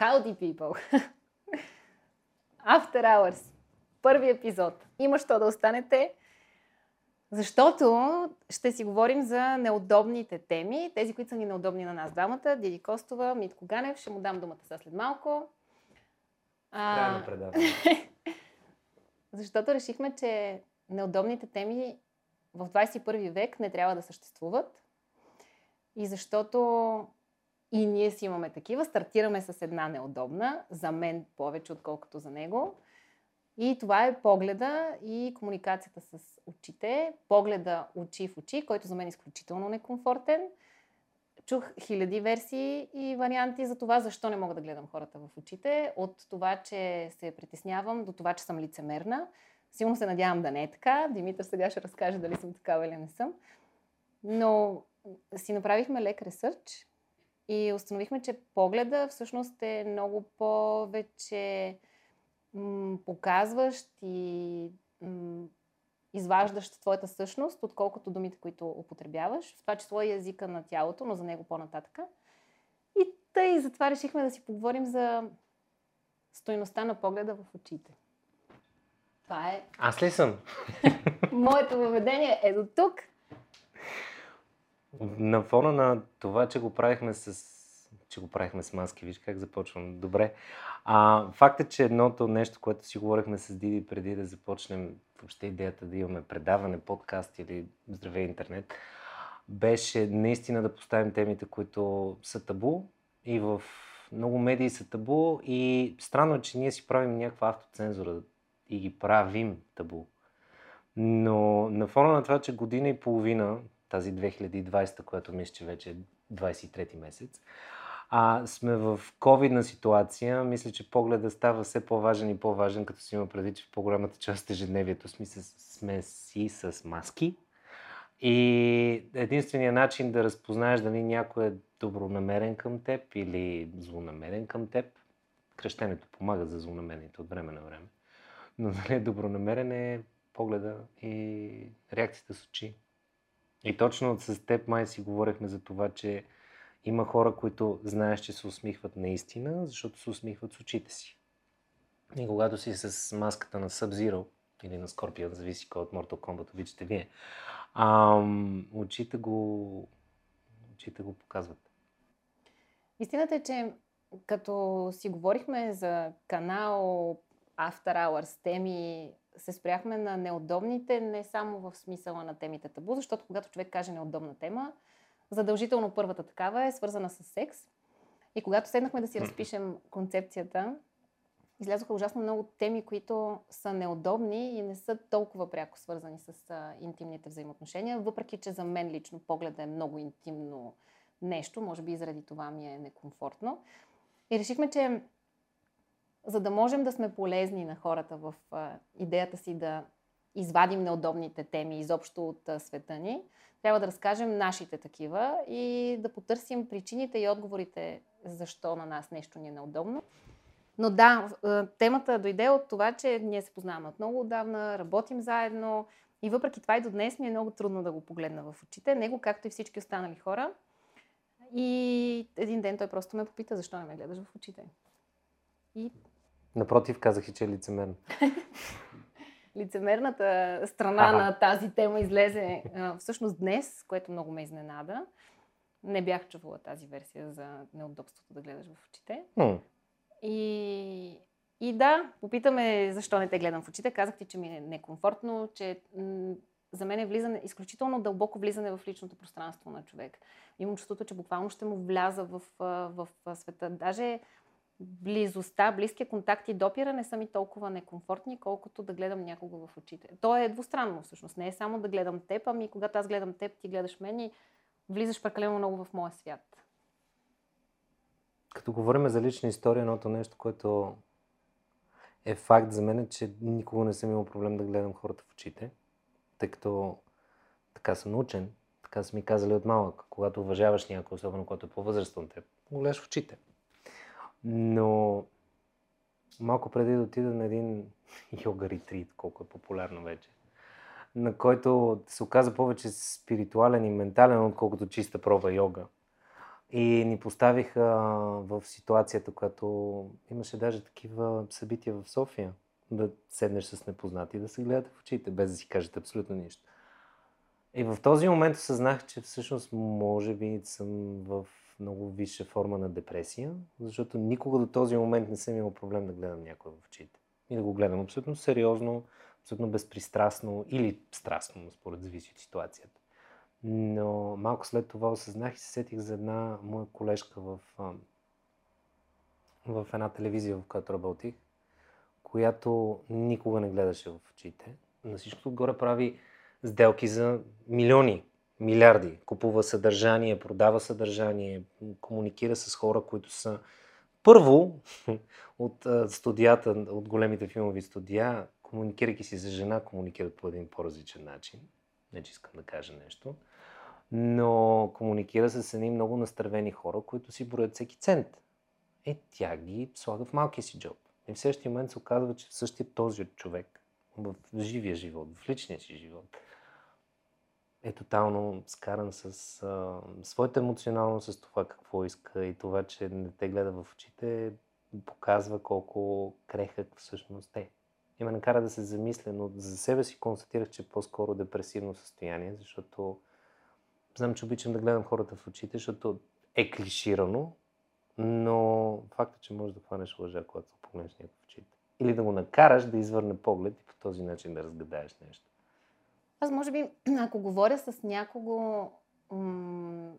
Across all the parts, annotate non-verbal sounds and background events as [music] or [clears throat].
Howdy people! After Hours. Първи епизод. Има що да останете, защото ще си говорим за неудобните теми, тези, които са ни неудобни на нас двамата. Диди Костова, Митко Ганев, ще му дам думата сега след малко. А... [laughs] защото решихме, че неудобните теми в 21 век не трябва да съществуват. И защото и ние си имаме такива. Стартираме с една неудобна, за мен повече, отколкото за него. И това е погледа и комуникацията с очите. Погледа очи в очи, който за мен е изключително некомфортен. Чух хиляди версии и варианти за това, защо не мога да гледам хората в очите. От това, че се притеснявам, до това, че съм лицемерна. Силно се надявам да не е така. Димитър сега ще разкаже дали съм такава или не съм. Но си направихме лек ресърч и установихме, че погледа всъщност е много повече м- показващ и м- изваждащ твоята същност, отколкото думите, които употребяваш. В това число и езика на тялото, но за него по-нататъка. И тъй, затова решихме да си поговорим за стойността на погледа в очите. Това е. Аз ли съм? [laughs] Моето въведение е до тук. На фона на това, че го правихме с че го правихме с маски. Виж как започвам. Добре. А, факт е, че едното нещо, което си говорихме с Диди преди да започнем въобще идеята да имаме предаване, подкаст или здраве интернет, беше наистина да поставим темите, които са табу и в много медии са табу и странно е, че ние си правим някаква автоцензура и ги правим табу. Но на фона на това, че година и половина тази 2020, която мисля, че вече е 23 месец, а, сме в ковидна ситуация. Мисля, че погледа става все по-важен и по-важен, като си има преди, че в по-голямата част от ежедневието сме, сме си с маски. И единственият начин да разпознаеш дали някой е добронамерен към теб или злонамерен към теб, кръщенето помага за злонамерените от време на време, но дали е добронамерен е погледа и реакцията с очи. И точно с теб май си говорихме за това, че има хора, които знаеш, че се усмихват наистина, защото се усмихват с очите си. И когато си с маската на Sub-Zero или на Scorpion, зависи кой от Mortal Kombat обичате вие, ам, очите, го, очите го показват. Истината е, че като си говорихме за канал After Hours теми се спряхме на неудобните, не само в смисъла на темите табу, защото когато човек каже неудобна тема, задължително първата такава е свързана с секс. И когато седнахме да си разпишем концепцията, излязоха ужасно много теми, които са неудобни и не са толкова пряко свързани с а, интимните взаимоотношения, въпреки че за мен лично погледа е много интимно нещо, може би и заради това ми е некомфортно. И решихме, че за да можем да сме полезни на хората в идеята си да извадим неудобните теми изобщо от света ни, трябва да разкажем нашите такива и да потърсим причините и отговорите защо на нас нещо ни е неудобно. Но да, темата дойде от това, че ние се познаваме от много отдавна, работим заедно и въпреки това и до днес ми е много трудно да го погледна в очите. Него, както и всички останали хора. И един ден той просто ме попита, защо не ме гледаш в очите. И Напротив, казах и, че е лицемерно. [laughs] Лицемерната страна ага. на тази тема излезе всъщност днес, което много ме изненада. Не бях чувала тази версия за неудобството да гледаш в очите. И, и да, попитаме защо не те гледам в очите. Казах ти, че ми е некомфортно, че м- за мен е влизане, изключително дълбоко влизане в личното пространство на човек. Имам чувството, че буквално ще му вляза в, в, в света. Даже близостта, близкия контакт и допира не са ми толкова некомфортни, колкото да гледам някого в очите. То е двустранно всъщност. Не е само да гледам теб, ами когато аз гледам теб, ти гледаш мен и влизаш прекалено много в моя свят. Като говорим за лична история, едното нещо, което е факт за мен, е, че никога не съм имал проблем да гледам хората в очите, тъй като така съм научен, така са ми казали от малък. Когато уважаваш някой, особено когато е по-възрастен теб, го гледаш в очите. Но малко преди да отида на един [laughs] йога ретрит, колко е популярно вече, на който се оказа повече спиритуален и ментален, отколкото чиста проба йога. И ни поставиха в ситуацията, която имаше даже такива събития в София. Да седнеш с непознати и да се гледате в очите, без да си кажете абсолютно нищо. И в този момент осъзнах, че всъщност може би съм в много висша форма на депресия, защото никога до този момент не съм имал проблем да гледам някой в очите. И да го гледам абсолютно сериозно, абсолютно безпристрастно или страстно, според зависи от ситуацията. Но малко след това осъзнах и се сетих за една моя колежка в, в една телевизия, в която работих, която никога не гледаше в очите. На всичкото отгоре прави сделки за милиони, милиарди. Купува съдържание, продава съдържание, комуникира с хора, които са първо [laughs] от студията, от големите филмови студия, комуникирайки си за жена, комуникират по един по-различен начин. Не, че искам да кажа нещо. Но комуникира с едни много настървени хора, които си броят всеки цент. Е, тя ги слага в малкия си джоб. И в същия момент се оказва, че същия този човек в живия живот, в личния си живот, е тотално скаран с а, своята емоционалност, с това какво иска и това, че не те гледа в очите, показва колко крехък всъщност е. И ме накара да се замисля, но за себе си констатирах, че е по-скоро депресивно състояние, защото знам, че обичам да гледам хората в очите, защото е клиширано, но факта, че можеш да хванеш лъжа, когато погледнеш някой в очите. Или да го накараш да извърне поглед и по този начин да разгадаеш нещо. Аз може би, [clears throat] ако говоря с някого, м-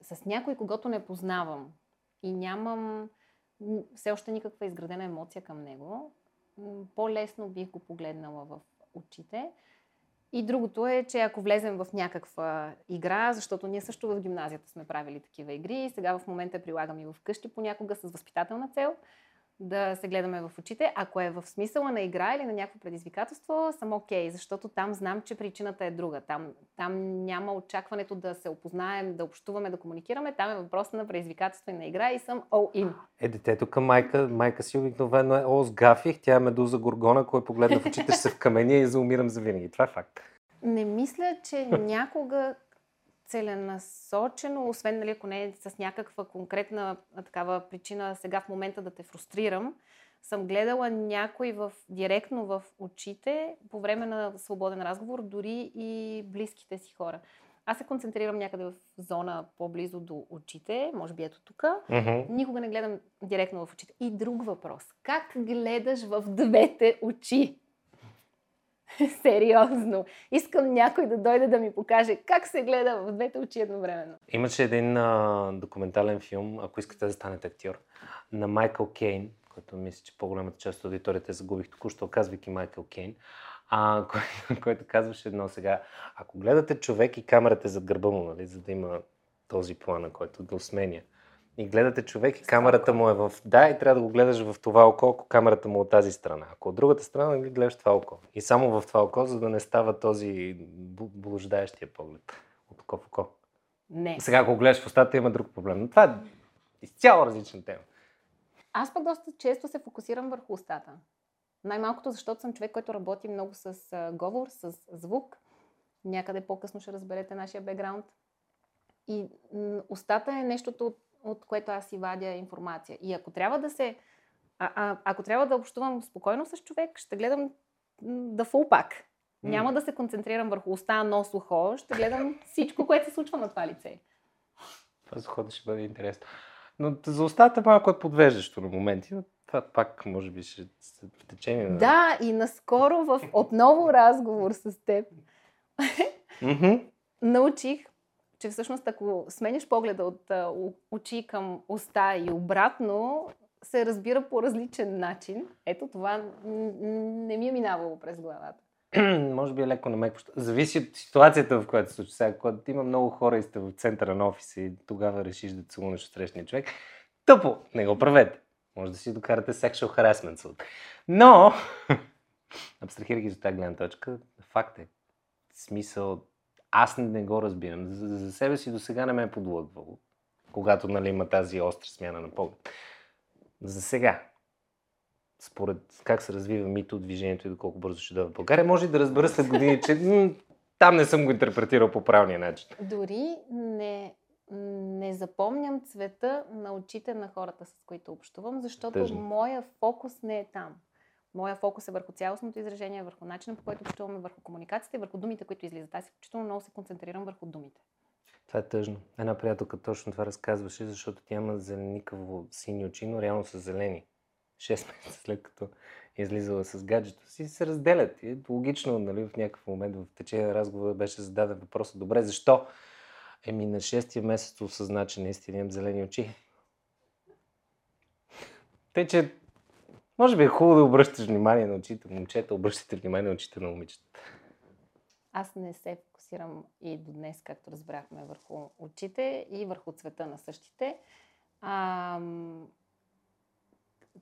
с някой, когато не познавам и нямам все още никаква изградена емоция към него, по-лесно бих го погледнала в очите. И другото е, че ако влезем в някаква игра, защото ние също в гимназията сме правили такива игри, сега в момента прилагам и в къщи понякога с възпитателна цел – да се гледаме в очите. Ако е в смисъла на игра или на някакво предизвикателство, съм окей, okay, защото там знам, че причината е друга. Там, там няма очакването да се опознаем, да общуваме, да комуникираме. Там е въпрос на предизвикателство и на игра и съм all in. Е, детето към майка, майка си обикновено е о, сгафих, тя е медуза горгона, кой погледна в очите, ще се вкаменя и заумирам за винаги. Това е факт. Не мисля, че някога целенасочено, освен нали, ако не е с някаква конкретна такава причина сега в момента да те фрустрирам, съм гледала някой в, директно в очите по време на свободен разговор, дори и близките си хора. Аз се концентрирам някъде в зона по-близо до очите, може би ето тук. Uh-huh. Никога не гледам директно в очите. И друг въпрос. Как гледаш в двете очи? [laughs] Сериозно. Искам някой да дойде да ми покаже как се гледа в двете очи едновременно. Имаше един а, документален филм, ако искате да станете актьор, на Майкъл Кейн, който мисля, че по-голямата част от аудиторията загубих току-що, казвайки Майкъл Кейн, а, [laughs] който, който казваше едно сега. Ако гледате човек и камерата е зад гърба му, нали, за да има този план, който го сменя, и гледате човек и камерата му е в... Да, и трябва да го гледаш в това око, ако камерата му е от тази страна. Ако от другата страна, нали гледаш това око. И само в това око, за да не става този блуждаещия поглед от око в око. Не. Сега, ако гледаш в устата, има друг проблем. Но това е изцяло различна тема. Аз пък доста често се фокусирам върху устата. Най-малкото, защото съм човек, който работи много с говор, с звук. Някъде по-късно ще разберете нашия бекграунд. И устата е нещото, от което аз си вадя информация. И ако трябва да се. А, а, ако трябва да общувам спокойно с човек, ще гледам да фул пак. Mm. Няма да се концентрирам върху уста, нос, ухо. Ще гледам всичко, което се случва на това лице. Това за хода ще бъде интересно. Но за устата малко е подвеждащо на моменти, но това пак може би ще се в течение на... Да, и наскоро в отново разговор с теб научих че всъщност ако смениш погледа от очи към уста и обратно, се разбира по различен начин. Ето това не ми е минавало през главата. [clears throat] Може би е леко на мек. Зависи от ситуацията, в която се случва. Сега, когато има много хора и сте в центъра на офиса и тогава решиш да целунеш от срещния човек, тъпо, не го правете. Може да си докарате sexual harassment Но, [laughs] абстрахирайки за тази гледна точка, факт е. Смисъл, аз не го разбирам. За, за себе си до сега не ме е подлъгвало, когато нали, има тази остра смяна на поглед. За сега, според как се развива мито движението и доколко бързо ще дойде в България, може и да разбера след години, че м- там не съм го интерпретирал по правилния начин. Дори не, не запомням цвета на очите на хората, с които общувам, защото Тъжно. моя фокус не е там. Моя фокус е върху цялостното изражение, върху начина по който общуваме, върху комуникацията и върху думите, които излизат. Аз изключително много се концентрирам върху думите. Това е тъжно. Една приятелка точно това разказваше, защото тя има зеленикаво сини очи, но реално са зелени. Шест [laughs] месеца след като е излизала с гаджето си, се разделят. И е логично, нали, в някакъв момент в течение на разговора беше зададен въпросът. Добре, защо? Еми на шестия месец осъзна, че наистина имам зелени очи. Тъй, че може би е хубаво да обръщаш внимание на очите. Момчета, обръщате внимание на очите на момичета. Аз не се фокусирам и до днес, както разбрахме, върху очите и върху цвета на същите. Ам,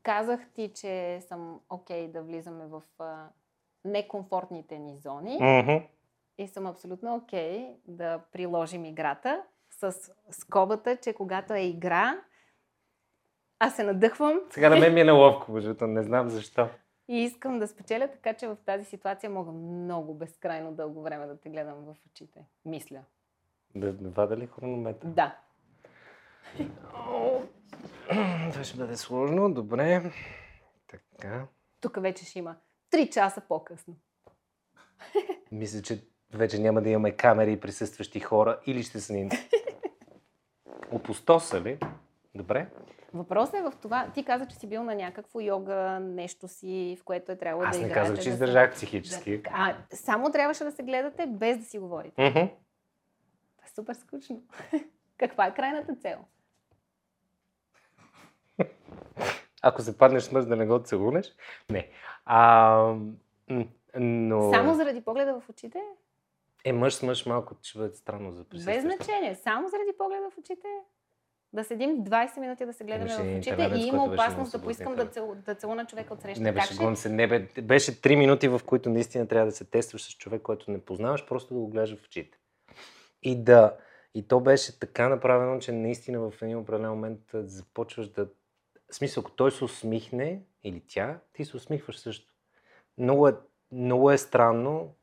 казах ти, че съм окей okay да влизаме в а, некомфортните ни зони Mm-hmm. и съм абсолютно окей okay да приложим играта с скобата, че когато е игра, аз се надъхвам Сега на мен ми е [laughs] неловко, защото не знам защо. и искам да спечеля, така че в тази ситуация мога много безкрайно дълго време да те гледам в очите. Мисля. Да, да вада ли хронометър? Да. [clears throat] Това ще бъде сложно, добре. Така. Тук вече ще има 3 часа по-късно. [laughs] Мисля, че вече няма да имаме камери и присъстващи хора или ще са ни [laughs] опустосали. Добре. Въпросът е в това, ти каза, че си бил на някакво йога, нещо си, в което е трябвало Аз да не играете. казах, че да издържах психически. Да, а, само трябваше да се гледате без да си говорите. Мгм. Това е супер скучно. [laughs] Каква е крайната цел? [laughs] Ако се паднеш мъж да не го целунеш. Не. А, но... Само заради погледа в очите? Е, мъж с мъж малко ще бъде странно за Без присъствие. значение. Само заради погледа в очите? Да седим 20 минути да се гледаме в очите и има опасност да поискам да, цел, да целуна човека от среща. Не Как беше, шегувам се. Не, бе, беше три минути, в които наистина трябва да се тестваш с човек, който не познаваш, просто да го гледаш в очите. И да. И то беше така направено, че наистина в един определен момент започваш да. В смисъл, ако той се усмихне или тя, ти се усмихваш също. Много е, много е странно.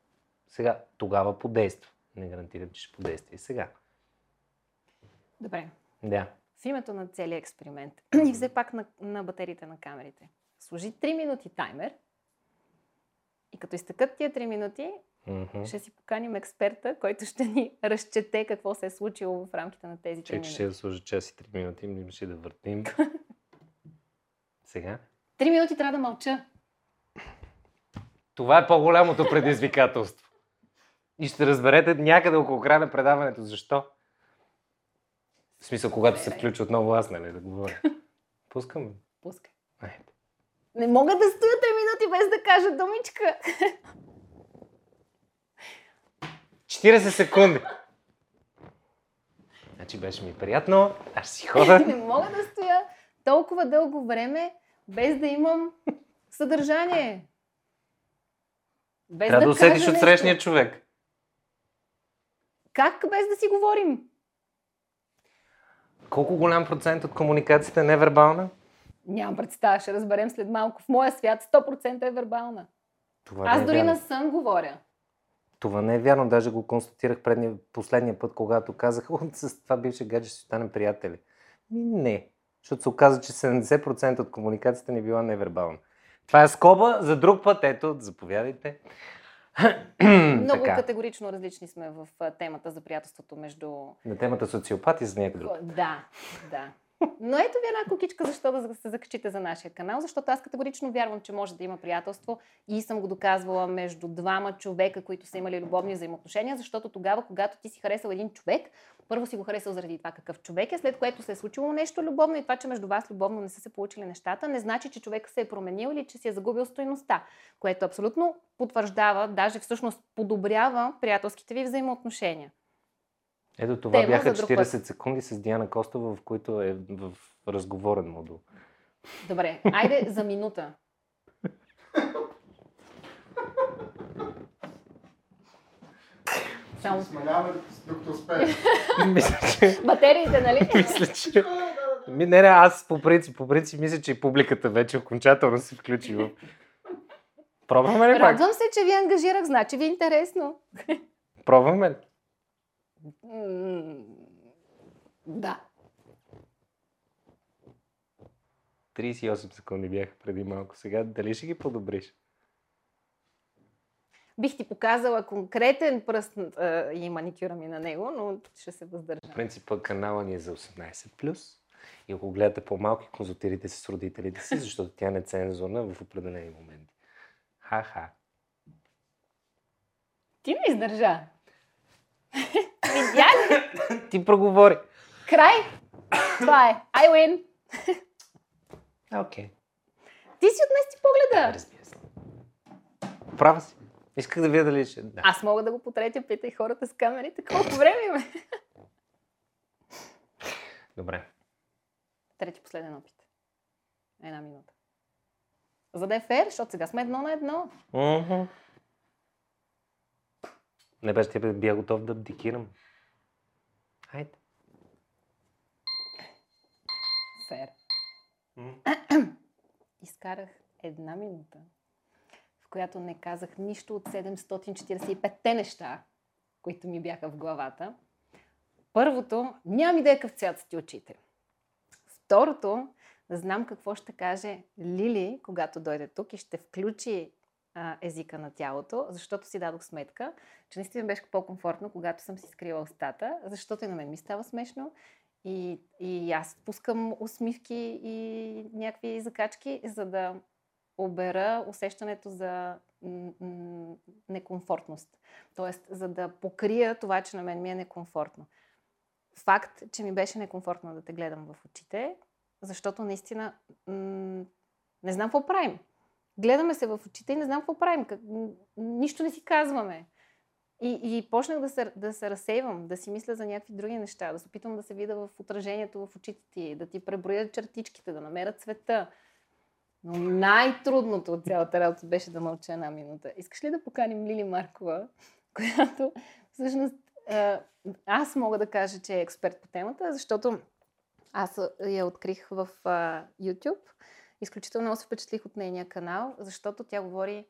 Сега, тогава подейства. Не гарантирам, че ще подейства и сега. Добре. Да. В името на целия експеримент [clears throat] и все пак на, на батериите на камерите. Служи 3 минути таймер и като изтъкат тия 3 минути, Мгм. ще си поканим експерта, който ще ни разчете какво се е случило в рамките на тези 3 Чакай, минути. ще да сложа час и 3 минути, имаше да въртим. [laughs] Сега. 3 минути трябва да мълча. Това е по-голямото предизвикателство. И ще разберете някъде около края на предаването защо. В смисъл, когато се включи отново аз, нали, да говоря. Пускам. Пускай. Айде. Не мога да стоя 3 минути без да кажа думичка. 40 секунди. Значи беше ми приятно. Аз си хода. [laughs] Не мога да стоя толкова дълго време без да имам съдържание. Без Трябва да усетиш кажа от срещния човек. Как без да си говорим? Колко голям процент от комуникацията е невербална? Нямам представа, ще разберем след малко. В моя свят 100% е вербална. Това не Аз е дори вярно. на сън говоря. Това не е вярно. Даже го констатирах предния, последния път, когато казах, «О, с това бивше гадже ще станем приятели. Ми не. Защото се оказа, че 70% от комуникацията ни била невербална. Това е скоба за друг път. Ето, заповядайте. Много така, категорично различни сме в темата за приятелството между... на темата социопати за някой друг. Да, да. Но ето ви една кукичка, защо да се закачите за нашия канал, защото аз категорично вярвам, че може да има приятелство и съм го доказвала между двама човека, които са имали любовни взаимоотношения, защото тогава, когато ти си харесал един човек, първо си го харесал заради това какъв човек е, след което се е случило нещо любовно и това, че между вас любовно не са се получили нещата, не значи, че човек се е променил или че си е загубил стойността, което абсолютно потвърждава, даже всъщност подобрява приятелските ви взаимоотношения. Ето това Тема бяха за друг 40 път. секунди с Диана Костова, в които е в разговорен модул. Добре, айде за минута. Само Смаляваме докато успеем. [laughs] Мисля, че... батериите, нали? [laughs] Мисля, че... Ми, не, не, аз по принцип, по принцип мисля, че и публиката вече окончателно се включи в... Пробваме ли пак? Радвам се, че ви ангажирах, значи ви е интересно. Пробваме ли? Да. 38 секунди бяха преди малко. Сега дали ще ги подобриш? Бих ти показала конкретен пръст а, и маникюра ми на него, но ще се въздържа. В принцип канала ни е за 18+. И ако гледате по-малки, консултирайте се с родителите си, защото тя не е цензурна в определени моменти. Ха-ха. Ти ме издържа. Видя ли? Ти проговори. Край. Това е. I win. Окей. Okay. Ти си отмести погледа. Разбира се. Права си. Исках да видя дали ще... Да. Аз мога да го потретя, питай хората с камерите, колко време има. Добре. Трети последен опит. Една минута. За да е фер, защото сега сме едно на едно. Mm-hmm. Не беше, бях готов да абдикирам. Хайде. Фер. [clears throat] Изкарах една минута, в която не казах нищо от 745-те неща, които ми бяха в главата. Първото, нямам идея какъв цвят са ти очите. Второто, знам какво ще каже Лили, когато дойде тук и ще включи а, езика на тялото, защото си дадох сметка, че наистина беше по-комфортно, когато съм си скрила устата, защото и на мен ми става смешно и, и аз пускам усмивки и някакви закачки, за да обера усещането за некомфортност. Тоест, за да покрия това, че на мен ми е некомфортно. Факт, че ми беше некомфортно да те гледам в очите, защото наистина м- не знам какво правим. Гледаме се в очите и не знам какво правим. Как, нищо не си казваме. И, и почнах да се, да се разсейвам, да си мисля за някакви други неща, да се опитвам да се видя в отражението в очите ти, да ти преброя чертичките, да намеря цвета. Но най-трудното от цялата работа беше да мълча една минута. Искаш ли да поканим Лили Маркова, [laughs] която всъщност аз мога да кажа, че е експерт по темата, защото аз я открих в YouTube. Изключително много се впечатлих от нейния канал, защото тя говори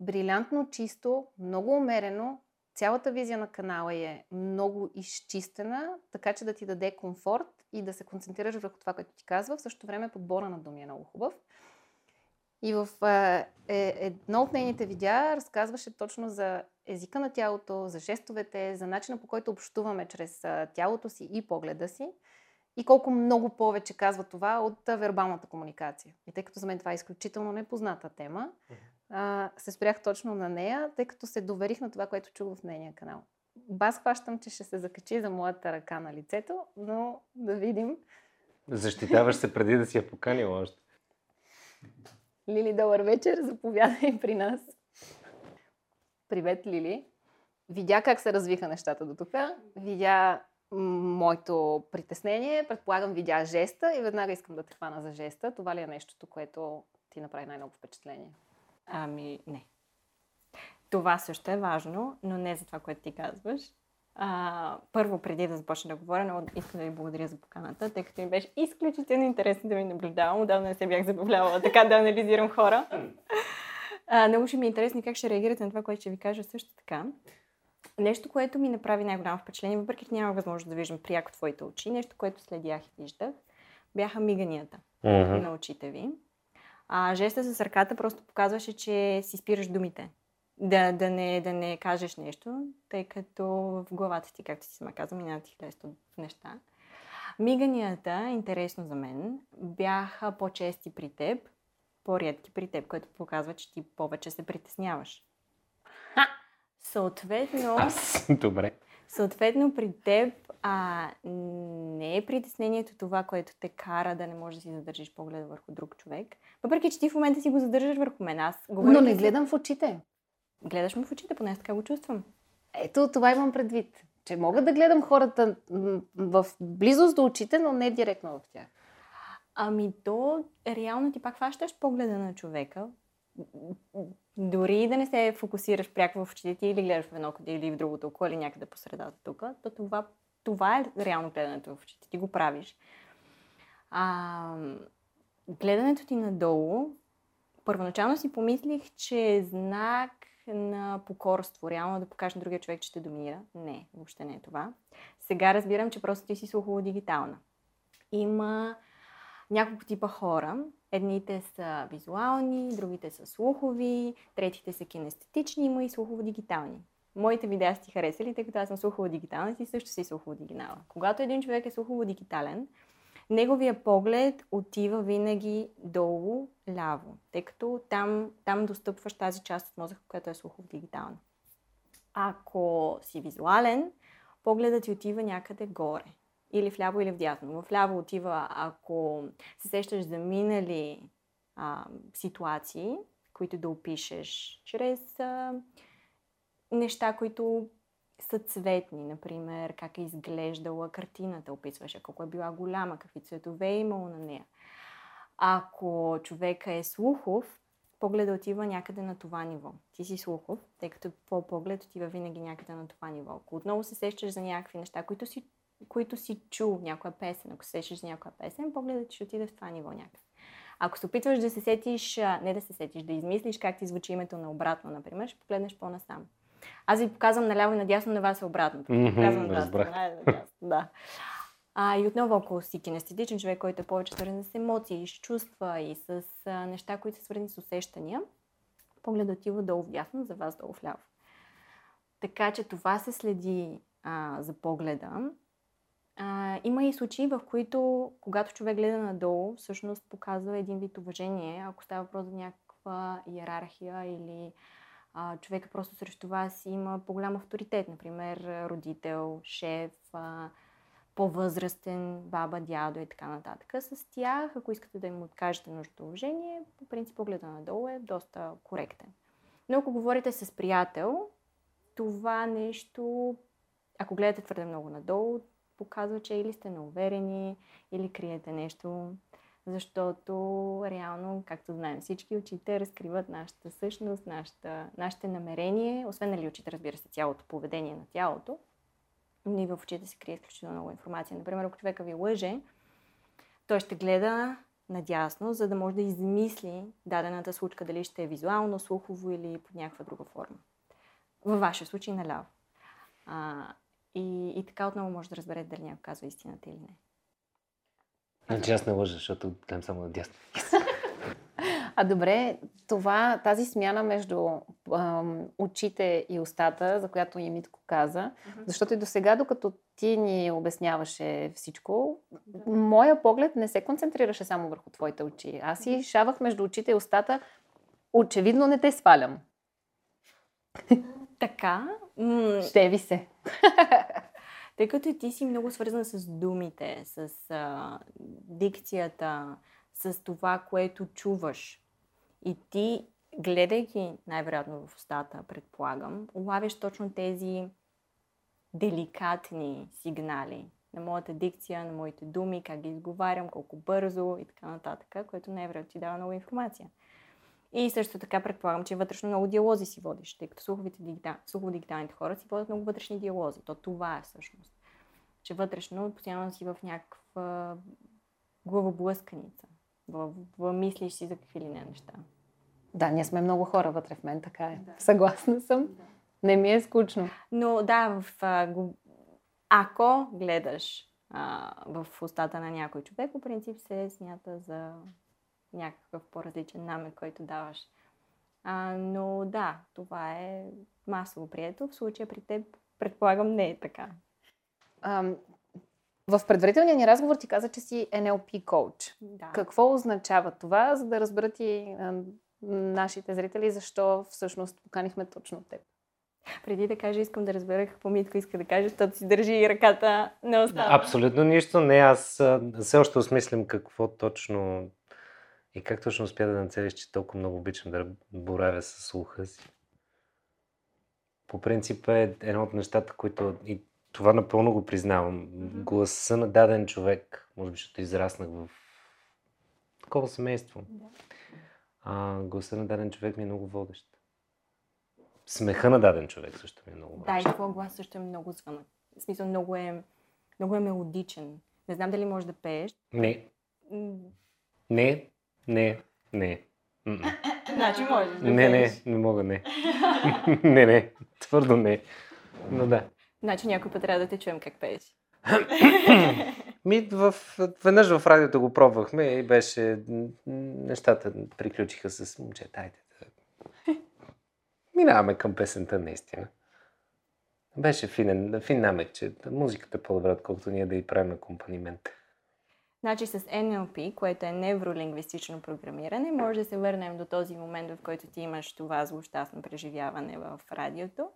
брилянтно, чисто, много умерено. Цялата визия на канала е много изчистена, така че да ти даде комфорт и да се концентрираш върху това, което ти казва. В същото време подбора на думи е много хубав. И в е, едно от нейните видеа разказваше точно за езика на тялото, за жестовете, за начина по който общуваме чрез тялото си и погледа си и колко много повече казва това от вербалната комуникация. И тъй като за мен това е изключително непозната тема, а, се спрях точно на нея, тъй като се доверих на това, което чух в нейния канал. Бас хващам, че ще се закачи за моята ръка на лицето, но да видим. Защитаваш се преди да си я поканила още. Лили, добър вечер, заповядай при нас. Привет, Лили. Видя как се развиха нещата до тук. Видя моето притеснение, предполагам, видя жеста и веднага искам да те хвана за жеста. Това ли е нещото, което ти направи най-много впечатление? Ами, не. Това също е важно, но не за това, което ти казваш. А, първо, преди да започна да говоря, но искам да ви благодаря за поканата, тъй като ми беше изключително интересно да ви наблюдавам. Отдавна не се бях забавлявала [laughs] така да анализирам хора. А, много ще ми е интересно как ще реагирате на това, което ще ви кажа също така. Нещо, което ми направи най-голямо впечатление, въпреки че нямах възможност да виждам пряко твоите очи, нещо, което следях и виждах, бяха миганията uh-huh. на очите ви. А жеста с ръката просто показваше, че си спираш думите. Да, да, не, да не кажеш нещо, тъй като в главата ти, както си сама казвам, минават ти хлесто неща. Миганията, интересно за мен, бяха по-чести при теб, по-редки при теб, което показва, че ти повече се притесняваш. Съответно... Аз, добре. Съответно при теб а, не е притеснението това, което те кара да не можеш да си задържиш погледа върху друг човек. Въпреки, че ти в момента си го задържаш върху мен. Аз говоря, Но не гледам в очите. Гледаш ме в очите, поне аз така го чувствам. Ето, това имам предвид. Че мога да гледам хората в близост до очите, но не директно в тях. Ами то, реално ти пак хващаш погледа на човека, дори да не се фокусираш пряко в очите ти или гледаш в едно или в другото око или някъде по средата тук, то това, това е реално гледането в очите. Ти го правиш. А, гледането ти надолу, първоначално си помислих, че е знак на покорство, реално да покажеш на другия човек, че те доминира. Не, въобще не е това. Сега разбирам, че просто ти си слухово-дигитална. Има няколко типа хора. Едните са визуални, другите са слухови, третите са кинестетични, има и слухово-дигитални. Моите видеа си харесали, тъй като аз съм слухово-дигитална, ти също си слухово-дигитална. Когато един човек е слухово-дигитален, неговия поглед отива винаги долу, ляво, тъй като там, там достъпваш тази част от мозъка, която е слухово-дигитална. Ако си визуален, погледът ти отива някъде горе. Или вляво, или вдясно. Вляво отива, ако се сещаш за минали а, ситуации, които да опишеш чрез а, неща, които са цветни, например, как е изглеждала картината, описваше колко е била голяма, какви цветове е имало на нея. Ако човека е слухов, погледа отива някъде на това ниво. Ти си слухов, тъй като по поглед отива винаги някъде на това ниво. Ако отново се сещаш за някакви неща, които си, които си чул някоя песен, ако се сещаш за някоя песен, погледът ще отиде в това ниво някъде. Ако се опитваш да се сетиш, не да се сетиш, да измислиш как ти звучи името на обратно, например, ще погледнеш по-насам. Аз ви показвам наляво и надясно, на вас е обратното. Мгм, Показвам разбрах. надясно, [laughs] да. А, и отново, ако си кинестетичен човек, който е повече свързан с емоции, с чувства и с а, неща, които са свързани с усещания, погледът отива долу вдясно, за вас долу вляво. Така че това се следи а, за погледа. А, има и случаи, в които, когато човек гледа надолу, всъщност показва един вид уважение, ако става въпрос за някаква иерархия или а, човека просто срещу вас има по-голям авторитет, например родител, шеф, а, по-възрастен, баба, дядо и така нататък. С тях, ако искате да им откажете нужното уважение, по принцип погледа надолу е доста коректен. Но ако говорите с приятел, това нещо, ако гледате твърде много надолу, показва, че или сте неуверени, или криете нещо, защото реално, както знаем всички, очите разкриват нашата същност, нашата, нашите намерение, освен нали очите, разбира се, цялото поведение на тялото, но и в очите се крие изключително много информация. Например, ако човека ви лъже, той ще гледа надясно, за да може да измисли дадената случка, дали ще е визуално, слухово или под някаква друга форма. Във вашия случай наляво. А, и, и така отново може да разберете дали някой казва истината или не. Значи аз не лъжа, защото гледам само на дясно. [laughs] А добре, това, тази смяна между ам, очите и устата, за която и Митко каза, защото и до сега, докато ти ни обясняваше всичко, моя поглед не се концентрираше само върху твоите очи. Аз си шавах между очите и устата. Очевидно не те свалям. Така, м- Ще ви се. [laughs] Тъй като ти си много свързан с думите, с а, дикцията, с това, което чуваш. И ти, гледайки най-вероятно в устата, предполагам, улавяш точно тези деликатни сигнали на моята дикция, на моите думи, как ги изговарям, колко бързо и така нататък, което най-вероятно ти дава много информация. И също така предполагам, че вътрешно много диалози си водиш, тъй като слуховите дигитал... слухово-дигиталните хора си водят много вътрешни диалози. То това е всъщност. Че вътрешно постоянно си в някаква главоблъсканица. В, в мислиш си за какви ли не неща. Да, ние сме много хора вътре в мен, така е. Съгласна съм. Не ми е скучно. Но да, в, ако гледаш а, в устата на някой човек, по принцип се смята за някакъв по-различен намек, който даваш. А, но да, това е масово прието. В случая при теб, предполагам, не е така. Ам, в предварителния ни разговор ти каза, че си NLP коуч. Да. Какво означава това, за да разберат и а, нашите зрители, защо всъщност поканихме точно теб? Преди да кажа, искам да разбера какво Митко иска да каже, защото си държи ръката на устата. Абсолютно нищо. Не, аз все още осмислям какво точно и как точно успя да нацелиш, че толкова много обичам да боравя с слуха си. По принцип е едно от нещата, които и това напълно го признавам. Гласа на даден човек, може би, защото израснах в такова семейство. Да. А, гласа на даден човек ми е много водещ. Смеха на даден човек също ми е много Да, и водещ. твоя глас също е много звънък. В смисъл, много е, много е мелодичен. Не знам дали можеш да пееш. Не, не, не, не. М-м. Значи можеш да Не, не, не мога, не. [laughs] не, не, твърдо не. Но да. Значи някой път трябва да те чуем как пееш. Ми, в, веднъж в радиото го пробвахме и беше... Нещата приключиха с момчета. Айде да... Минаваме към песента наистина. Беше финен, фин намек, че музиката е по-добра, отколкото ние да и правим акомпанимент. Значи с NLP, което е невролингвистично програмиране, може да се върнем до този момент, в който ти имаш това злощастно преживяване в радиото,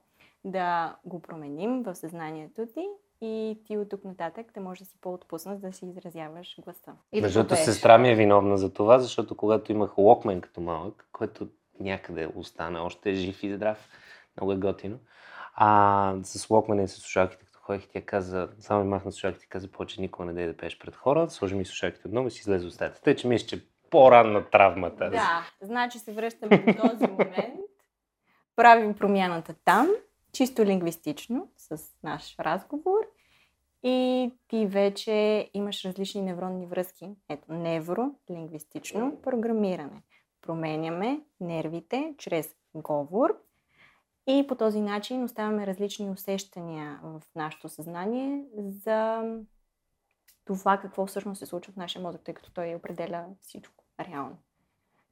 да го променим в съзнанието ти и ти от тук нататък да можеш да си по-отпуснат да си изразяваш гласа. И да Между сестра ми е виновна за това, защото когато имах локмен като малък, който някъде остана, още е жив и здрав, много е готино, а с локмена и с слушалките, ходих, тя каза, само ми махна слушалките и каза, повече никога не дай да пееш пред хора, сложи ми слушалките отново и си излезе от стаята. Тъй, че мисля, че по-ранна травма тази. Да, значи се връщаме до този момент. Правим промяната там, чисто лингвистично, с наш разговор. И ти вече имаш различни невронни връзки. Ето, невролингвистично програмиране. Променяме нервите чрез говор и по този начин оставяме различни усещания в нашето съзнание за това какво всъщност се случва в нашия мозък, тъй като той определя всичко реално.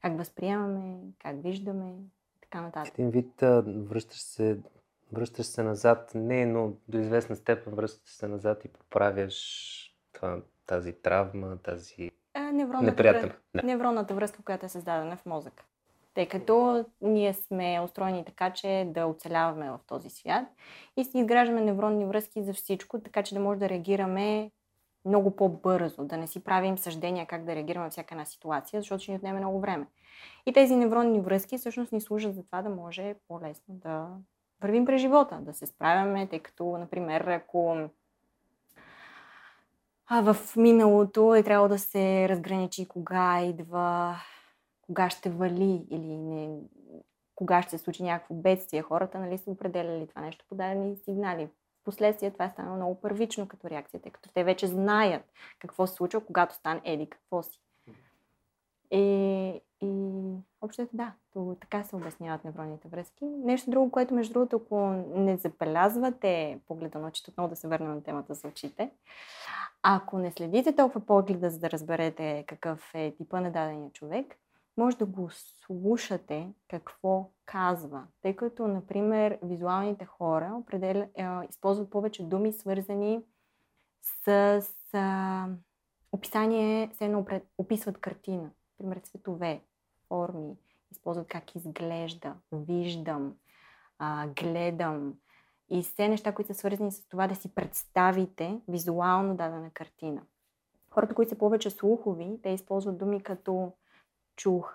Как възприемаме, как виждаме и така нататък. Един вид връщаш се, връщаш се назад, не, но до известна степен връщаш се назад и поправяш това, тази травма, тази А, невронната, невронната връзка, която е създадена в мозъка. Тъй като ние сме устроени така, че да оцеляваме в този свят и си изграждаме невронни връзки за всичко, така че да може да реагираме много по-бързо, да не си правим съждения как да реагираме всяка една ситуация, защото ще ни отнеме много време. И тези невронни връзки всъщност ни служат за това да може по-лесно да вървим през живота, да се справяме, тъй като, например, ако а в миналото е трябвало да се разграничи кога идва, кога ще вали или не, кога ще се случи някакво бедствие. Хората нали, са определяли това нещо по дадени сигнали. Впоследствие това е станало много първично като реакция, тъй като те вече знаят какво се случва, когато стане еди какво си. И, и общо да, така се обясняват невронните връзки. Нещо друго, което между другото, ако не забелязвате погледа на очите, отново да се върнем на темата за очите, ако не следите толкова погледа, за да разберете какъв е типа на дадения човек, може да го слушате какво казва. Тъй като, например, визуалните хора определя, е, използват повече думи, свързани с, с а, описание, все едно описват картина. Например, цветове, форми, използват как изглежда, виждам, а, гледам и все неща, които са свързани с това да си представите визуално дадена картина. Хората, които са повече слухови, те използват думи като чух,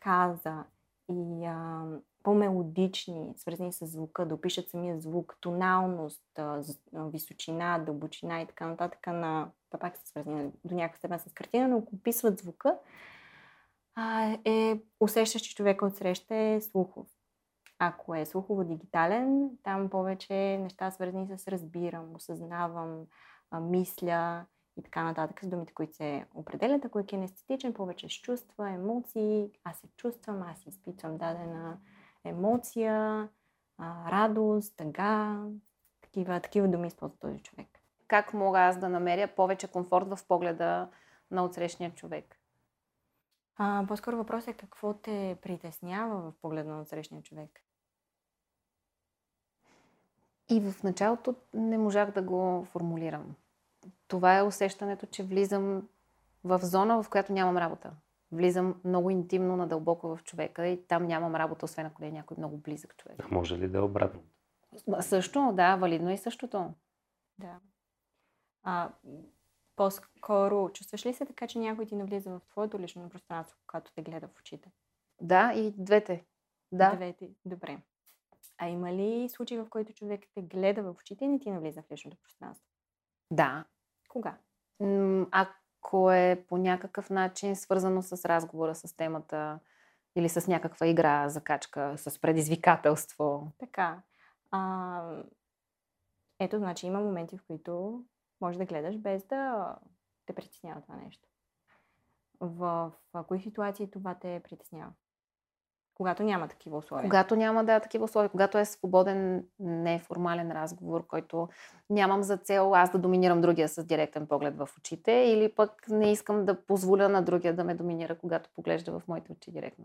каза и а, по-мелодични, свързани с звука, да опишат самия звук, тоналност, а, височина, дълбочина и така нататък. На, това пак са свързани до някаква степен с картина, но ако описват звука, а, е усещаш, че човека отсреща е слухов. Ако е слухово-дигитален, там повече неща свързани с разбирам, осъзнавам, а, мисля и така нататък с думите, които се определят. Ако е кинестетичен, повече с чувства, емоции, аз се чувствам, аз изпитвам дадена емоция, радост, тъга, такива, такива думи използва този човек. Как мога аз да намеря повече комфорт в погледа на отсрещния човек? А, по-скоро въпросът е какво те притеснява в погледа на отсрещния човек. И в началото не можах да го формулирам. Това е усещането, че влизам в зона, в която нямам работа. Влизам много интимно, надълбоко в човека и там нямам работа, освен ако не е някой много близък човек. А може ли да е обратно? Също, да, валидно е и същото. Да. А, по-скоро, чувстваш ли се така, че някой ти навлиза в твоето лично пространство, когато те гледа в очите? Да, и двете. Да. Двете. Добре. А има ли случаи, в който човек те гледа в очите и не ти навлиза в личното пространство? Да. Кога? Ако е по някакъв начин свързано с разговора, с темата или с някаква игра, закачка, с предизвикателство. Така. А, ето, значи има моменти, в които може да гледаш без да те притеснява това нещо. В, в кои ситуации това те притеснява? Когато няма такива условия. Когато няма да такива условия, когато е свободен, неформален разговор, който нямам за цел аз да доминирам другия с директен поглед в очите или пък не искам да позволя на другия да ме доминира, когато поглежда в моите очи директно.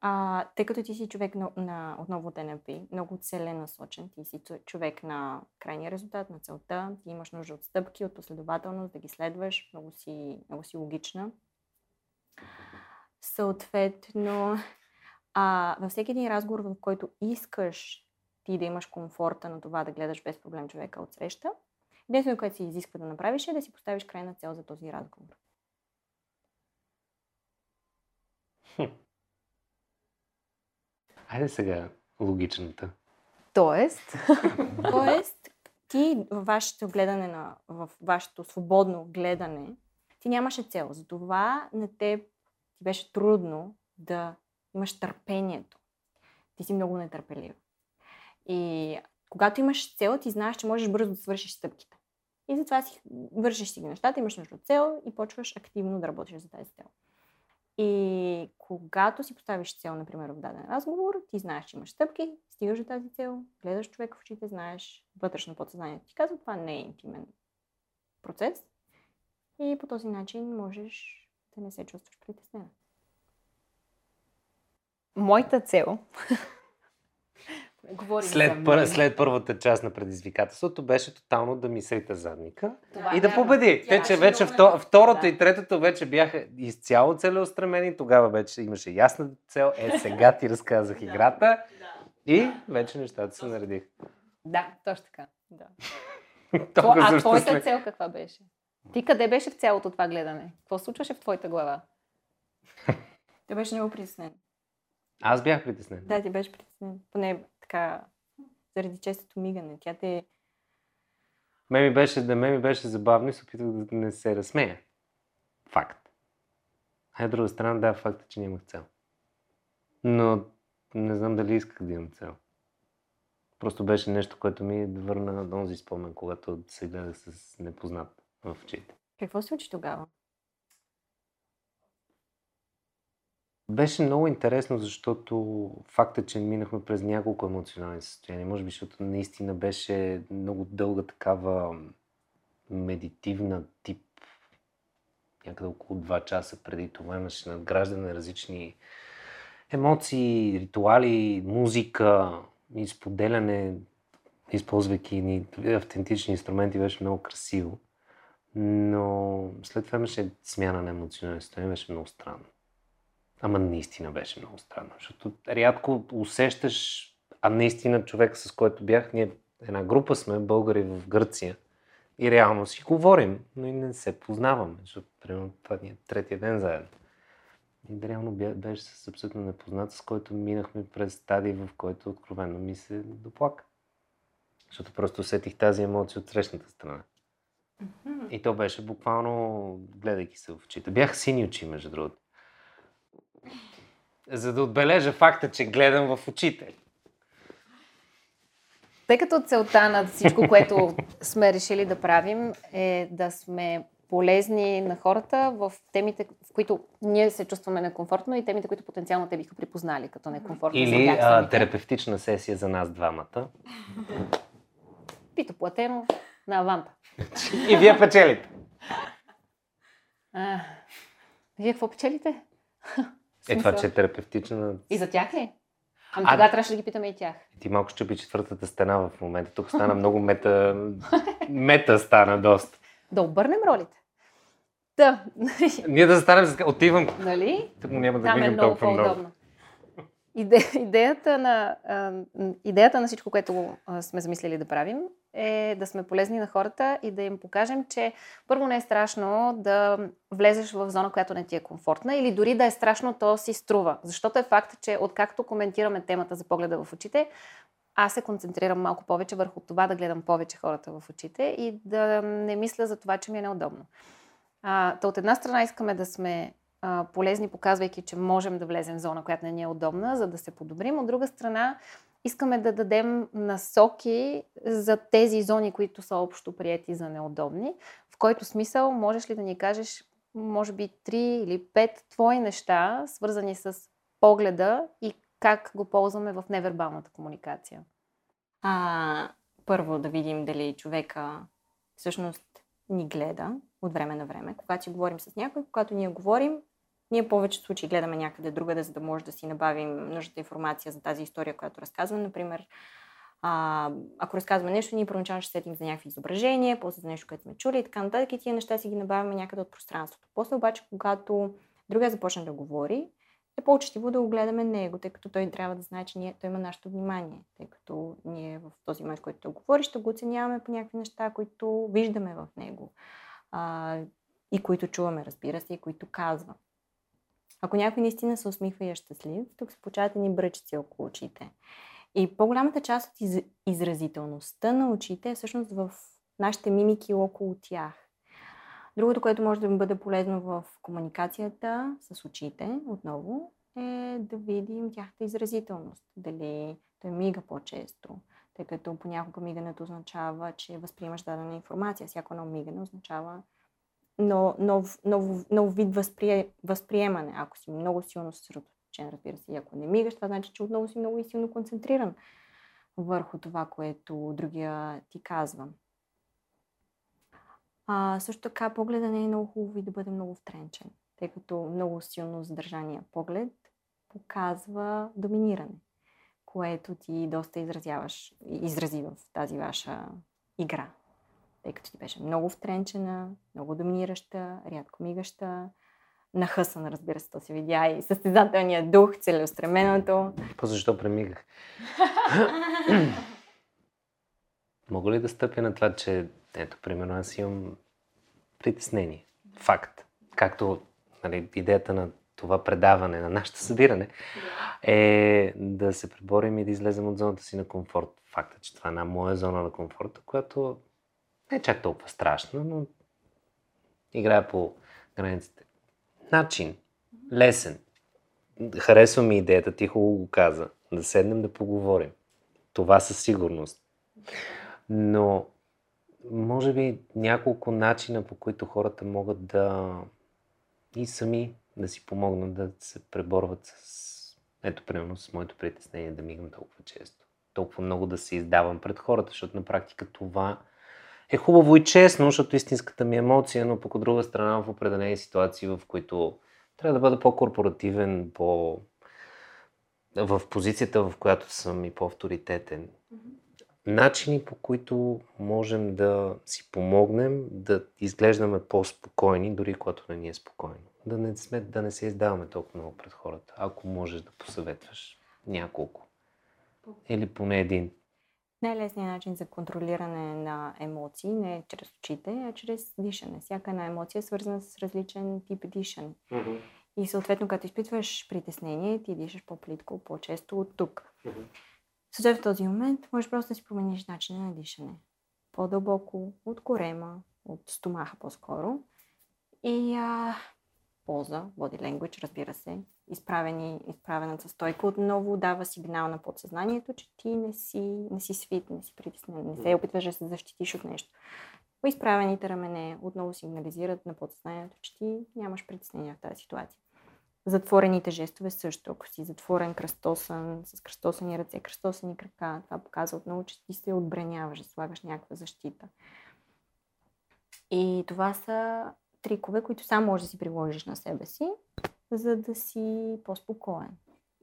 А, тъй като ти си човек на, на отново от NLP, много целенасочен, ти си човек на крайния резултат, на целта, ти имаш нужда от стъпки, от последователност, да ги следваш, много си, много си логична. Съответно, а, във всеки един разговор, в който искаш ти да имаш комфорта на това да гледаш без проблем човека от среща, единственото, което си изисква да направиш е да си поставиш крайна цел за този разговор. Хм. Айде сега логичната. Тоест? [laughs] Тоест, ти във вашето гледане на, в вашето свободно гледане, ти нямаше цел. Затова на теб ти беше трудно да имаш търпението. Ти си много нетърпелив. И когато имаш цел, ти знаеш, че можеш бързо да свършиш стъпките. И затова си вършиш си ги нещата, имаш нужда цел и почваш активно да работиш за тази цел. И когато си поставиш цел, например, в даден разговор, ти знаеш, че имаш стъпки, стигаш до тази цел, гледаш човек в очите, знаеш вътрешно подсъзнанието ти казва, това не е интимен процес. И по този начин можеш да не се чувстваш притеснена. Моята цел [laughs] след, пър, след първата част на предизвикателството беше тотално да ми сейта задника Това и да вярно. победи. Те, че вече втор, втората и третата вече бяха изцяло целеустремени, тогава вече имаше ясна цел. Е, сега ти разказах играта и вече нещата се наредиха. Да, точно така. Да. [laughs] Толкова а твоята щастлив. цел каква беше? Ти къде беше в цялото това гледане? Какво случваше в твоята глава? Той беше много притеснен. Аз бях притеснен. Да, ти беше притеснен. Поне така, заради честото мигане. Тя те... Ме ми беше, да ме ми беше забавно и се опитах да не се разсмея. Факт. А от друга страна, да, факт е, че нямах цел. Но не знам дали исках да имам цел. Просто беше нещо, което ми върна на този спомен, когато се гледах с непознат в очите. Какво се случи тогава? Беше много интересно, защото факта, че минахме през няколко емоционални състояния, може би, защото наистина беше много дълга такава медитивна тип, някъде около 2 часа преди това имаше надграждане на различни емоции, ритуали, музика и споделяне, използвайки ни автентични инструменти, беше много красиво. Но след това имаше смяна на емоционални състояния, беше много странно. Ама наистина беше много странно, защото рядко усещаш, а наистина човек с който бях, ние една група сме, българи в Гърция, и реално си говорим, но и не се познаваме, защото примерно това ни е третия ден заедно. И реално бе- беше с абсолютно непознат, с който минахме през стадии, в който откровенно ми се доплака. Защото просто усетих тази емоция от срещната страна. И то беше буквално, гледайки се в очите. Бяха сини очи, между другото. За да отбележа факта, че гледам в очите. Тъй като целта на всичко, което сме решили да правим е да сме полезни на хората в темите, в които ние се чувстваме некомфортно и темите, които потенциално те биха припознали като некомфортни Или а, терапевтична сесия за нас двамата. Пито платено на Аванта. И вие печелите. А, вие какво печелите? Е, това, че е терапевтична. И за тях ли? Ами А- тогава трябваше да ги питаме и тях. Ти малко щупи четвъртата стена в момента. Тук стана много мета. [laughs] Мета стана доста. Да обърнем ролите. Да, [laughs] Ние да застанем, отивам. нали? Тук няма да Там е виждам много по-удобно. Иде, [laughs] идеята, на, идеята на всичко, което сме замислили да правим, е да сме полезни на хората и да им покажем, че първо не е страшно да влезеш в зона, която не ти е комфортна или дори да е страшно, то си струва. Защото е факт, че откакто коментираме темата за погледа в очите, аз се концентрирам малко повече върху това да гледам повече хората в очите и да не мисля за това, че ми е неудобно. А, та от една страна искаме да сме а, полезни, показвайки, че можем да влезем в зона, която не ни е удобна, за да се подобрим. От друга страна, искаме да дадем насоки за тези зони, които са общо прияти за неудобни, в който смисъл можеш ли да ни кажеш, може би, три или пет твои неща, свързани с погледа и как го ползваме в невербалната комуникация? А, първо да видим дали човека всъщност ни гледа от време на време. Когато си говорим с някой, когато ние говорим, ние повече случаи гледаме някъде другаде, за да може да си набавим нужната информация за тази история, която разказваме. Например, а, ако разказваме нещо, ние първоначално ще сетим за някакви изображения, после за нещо, което сме чули и така нататък. И тия неща си ги набавяме някъде от пространството. После обаче, когато другия започне да говори, е по-учтиво да го гледаме него, тъй като той трябва да знае, че ние, той има нашето внимание, тъй като ние в този момент, който той говори, ще го оценяваме по някакви неща, които виждаме в него а, и които чуваме, разбира се, и които казва. Ако някой наистина се усмихва и е щастлив, тук се получават ни бръчици около очите. И по-голямата част от из, изразителността на очите е всъщност в нашите мимики около тях. Другото, което може да ми бъде полезно в комуникацията с очите, отново, е да видим тяхната изразителност. Дали той мига по-често, тъй като понякога мигането означава, че възприемаш дадена информация. Всяко едно мигане означава но, нов, нов, нов вид възприе, възприемане. Ако си много силно съсредоточен, разбира се, и ако не мигаш, това значи, че отново си много и силно концентриран върху това, което другия ти казва. А, също така, погледа не е много хубаво и да бъде много втренчен, тъй като много силно задържания поглед показва доминиране, което ти доста изразяваш, изрази в тази ваша игра. Тъй като ти беше много втренчена, много доминираща, рядко мигаща, нахъсана, разбира се, то се видя и състезателния дух, целеустременото. По защо премигах? Мога ли да стъпя на това, че ето, примерно, аз имам притеснение. Факт. Както нали, идеята на това предаване, на нашето събиране, е да се преборим и да излезем от зоната си на комфорт. Факта, че това е една моя зона на комфорта, която не е чак толкова страшна, но играе по границите. Начин. Лесен. Харесва ми идеята, ти хубаво го каза. Да седнем да поговорим. Това със сигурност. Но може би няколко начина, по които хората могат да и сами да си помогнат да се преборват с, ето, примерно, с моето притеснение да мигам толкова често. Толкова много да се издавам пред хората, защото на практика това е хубаво и честно, защото истинската ми емоция, но пък от друга страна в определени ситуации, в които трябва да бъда по-корпоративен, по... в позицията, в която съм и по-авторитетен. Начини, по които можем да си помогнем да изглеждаме по-спокойни, дори когато не ни е спокойно. Да не, сме, да не се издаваме толкова много пред хората. Ако можеш да посъветваш няколко. Или поне един. Най-лесният начин за контролиране на емоции не е чрез очите, а чрез дишане. Всяка една емоция е свързана с различен тип дишане. Mm-hmm. И съответно, като изпитваш притеснение, ти дишаш по-плитко, по-често от тук. Mm-hmm. Също в този момент може просто да си промениш начина на дишане. По-дълбоко, от корема, от стомаха по-скоро. И а, полза, body language, разбира се, изправени, изправената стойка отново дава сигнал на подсъзнанието, че ти не си, не си свит, не си притеснен, не се опитваш да се защитиш от нещо. Изправените рамене отново сигнализират на подсъзнанието, че ти нямаш притеснение в тази ситуация. Затворените жестове също. Ако си затворен кръстосан, с кръстосани ръце, кръстосани крака, това показва отново, че ти се отбраняваш, да слагаш някаква защита. И това са трикове, които само можеш да си приложиш на себе си, за да си по-спокоен.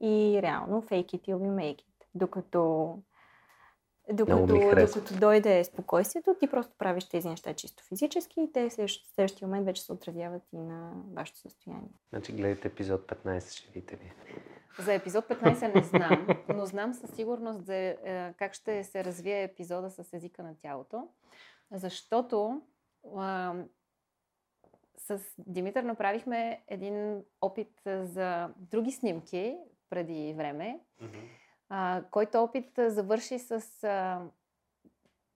И реално fake it till you make it. Докато докато, докато дойде спокойствието, ти просто правиш тези неща чисто физически и те в следващия момент вече се отразяват и на вашето състояние. Значи гледайте епизод 15, ще видите ви. За епизод 15 не знам, но знам със сигурност за е, как ще се развие епизода с езика на тялото, защото с Димитър направихме един опит за други снимки преди време. Mm-hmm а, който опит завърши с а,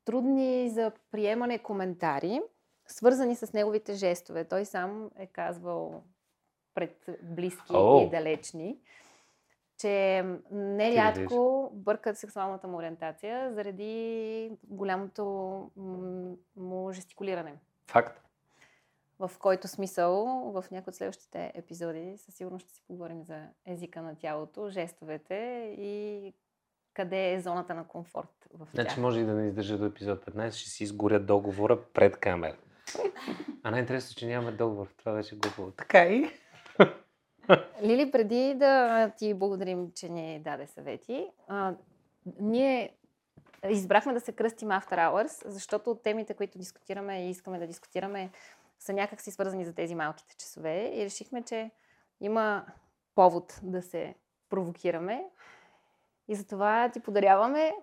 трудни за приемане коментари, свързани с неговите жестове. Той сам е казвал пред близки oh. и далечни, че нерядко бъркат сексуалната му ориентация заради голямото му жестикулиране. Факт. В който смисъл в някои от следващите епизоди със сигурност ще си поговорим за езика на тялото, жестовете и къде е зоната на комфорт в тях. Значи може и да не издържа до епизод 15, ще си изгоря договора пред камера. А най-интересно, че нямаме договор. Това беше глупо. Така и. [laughs] Лили, преди да ти благодарим, че ни даде съвети, а, ние избрахме да се кръстим After Hours, защото темите, които дискутираме и искаме да дискутираме, са някакси свързани за тези малките часове и решихме, че има повод да се провокираме и затова ти подаряваме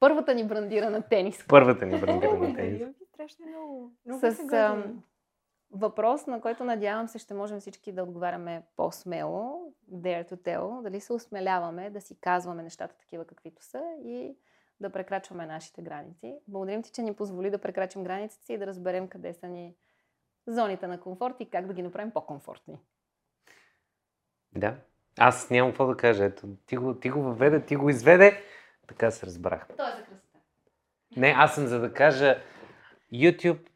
първата ни брандирана тенис. Първата ни брандирана тенис. Страшно много. много С а, въпрос, на който надявам се ще можем всички да отговаряме по-смело, dare to tell, дали се осмеляваме да си казваме нещата такива каквито са и да прекрачваме нашите граници. Благодарим ти, че ни позволи да прекрачим границите си и да разберем къде са ни зоните на комфорт и как да ги направим по-комфортни. Да. Аз нямам какво да кажа. Ето, ти го, ти го въведе, ти го изведе. Така се разбрах. То е за красота. Не, аз съм за да кажа YouTube,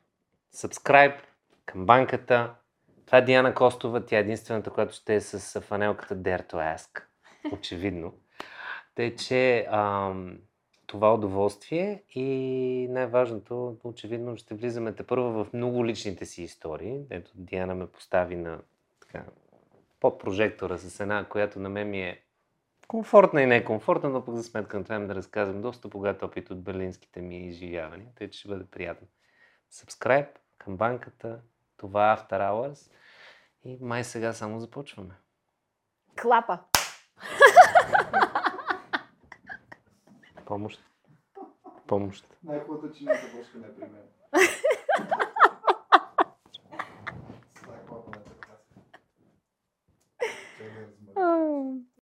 subscribe към банката. Това е Диана Костова. Тя е единствената, която ще е с фанелката Dare to Ask. Очевидно. Тъй, че ам, това удоволствие и най-важното, очевидно, ще влизаме те първо в много личните си истории. Ето Диана ме постави на така, под прожектора с една, която на мен ми е комфортна и некомфортна, но пък за сметка на това да разказвам доста богат опит от берлинските ми изживявания, тъй че ще бъде приятно. Subscribe към банката, това е After Hours и май сега само започваме. Клапа! Поможет, поможет. Най-хубавото, че не например. [laughs]